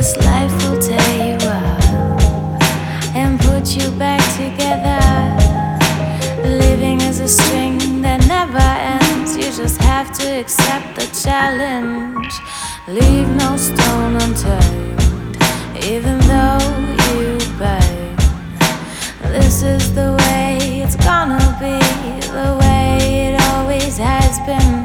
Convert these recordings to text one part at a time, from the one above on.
Cause life will tear you up and put you back together. Living is a string that never ends. You just have to accept the challenge. Leave no stone unturned, even though you burn. This is the way it's gonna be, the way it always has been.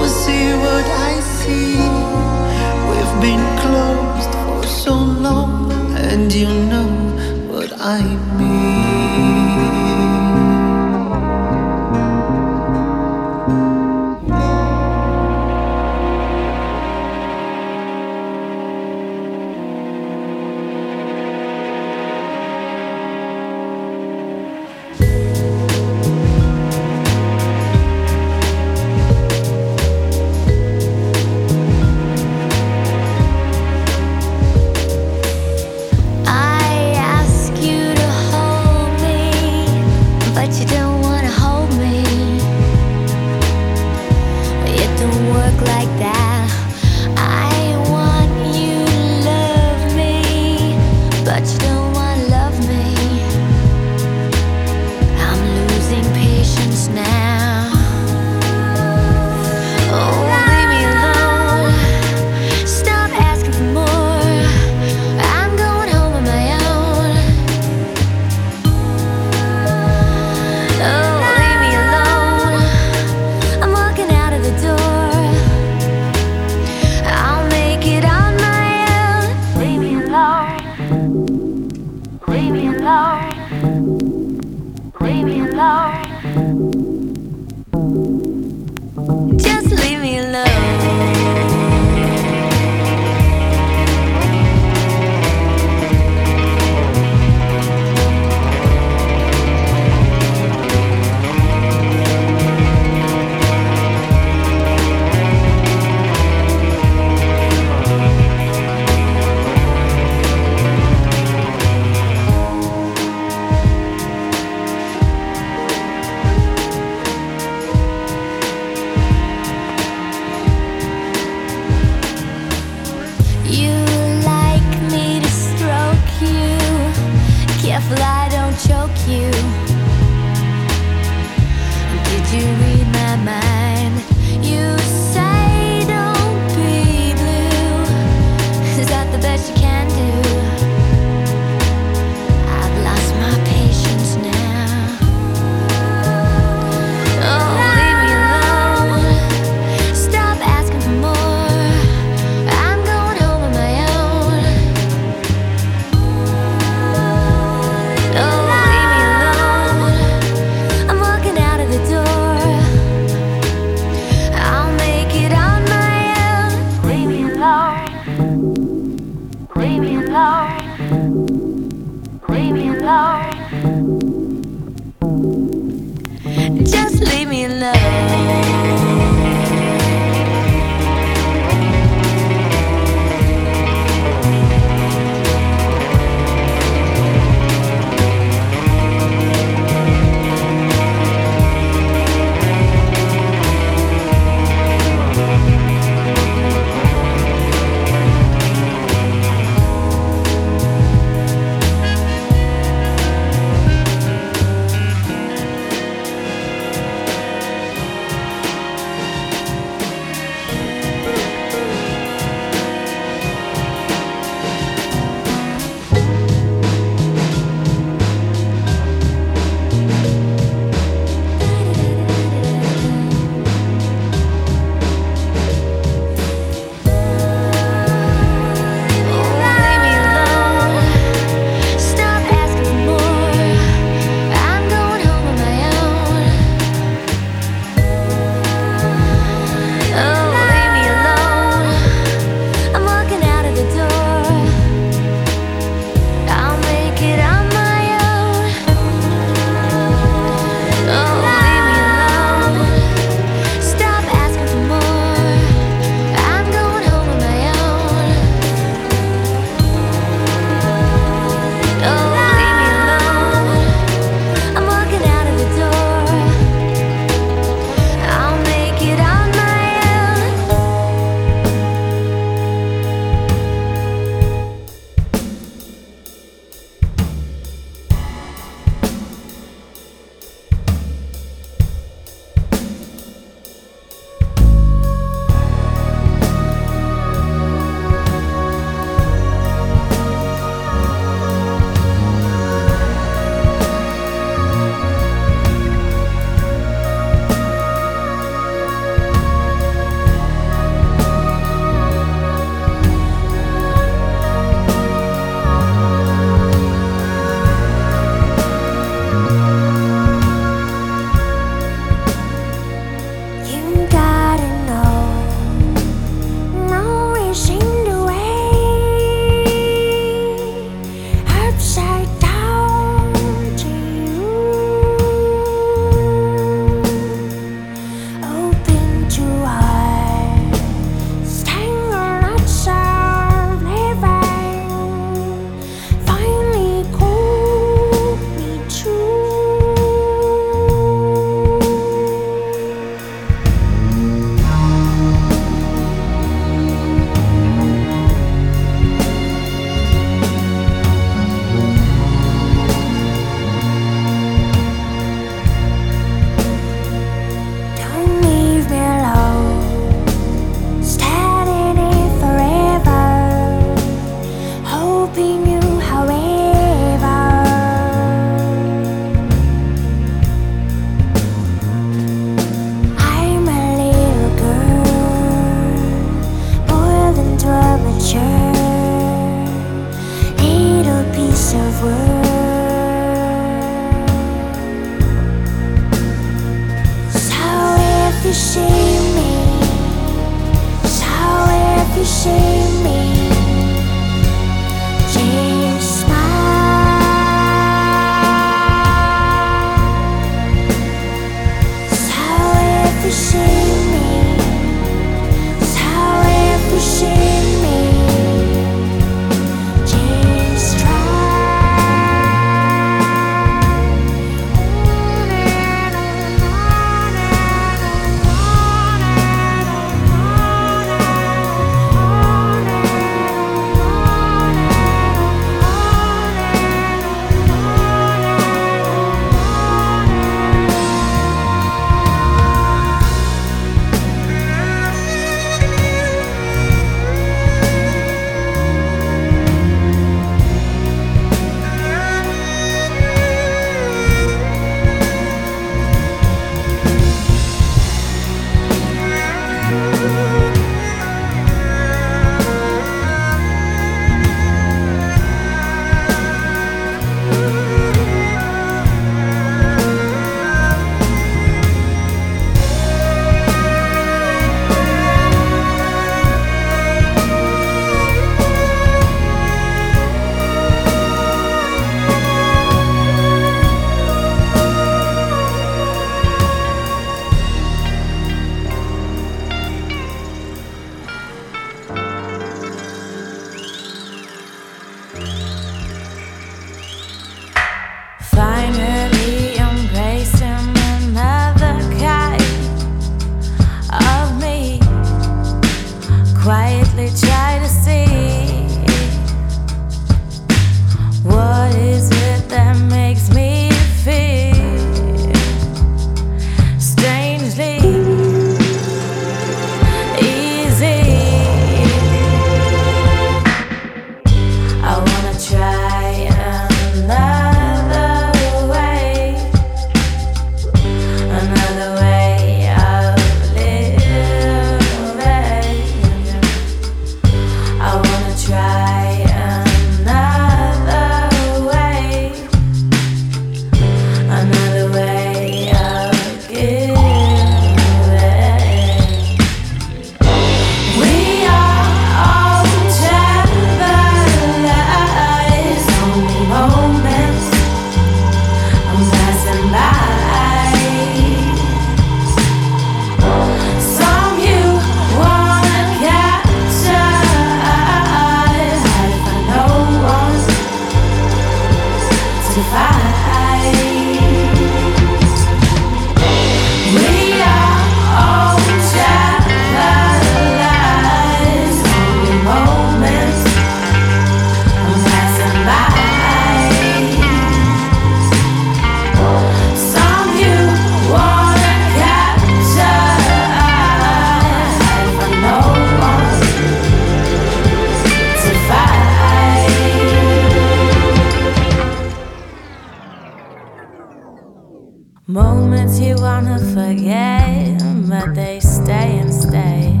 Moments you wanna forget, but they stay instead.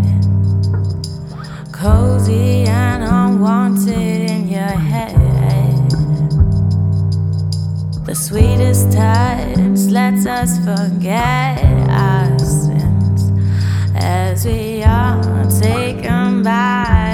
Cozy and unwanted in your head. The sweetest touch lets us forget our sins as we are taken by.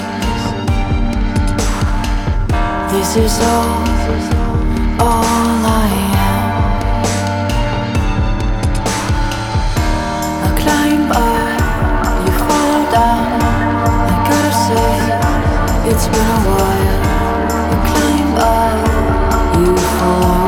This is all, all I am. I climb up, you fall down. I gotta say, it's been a while. I climb up, you fall.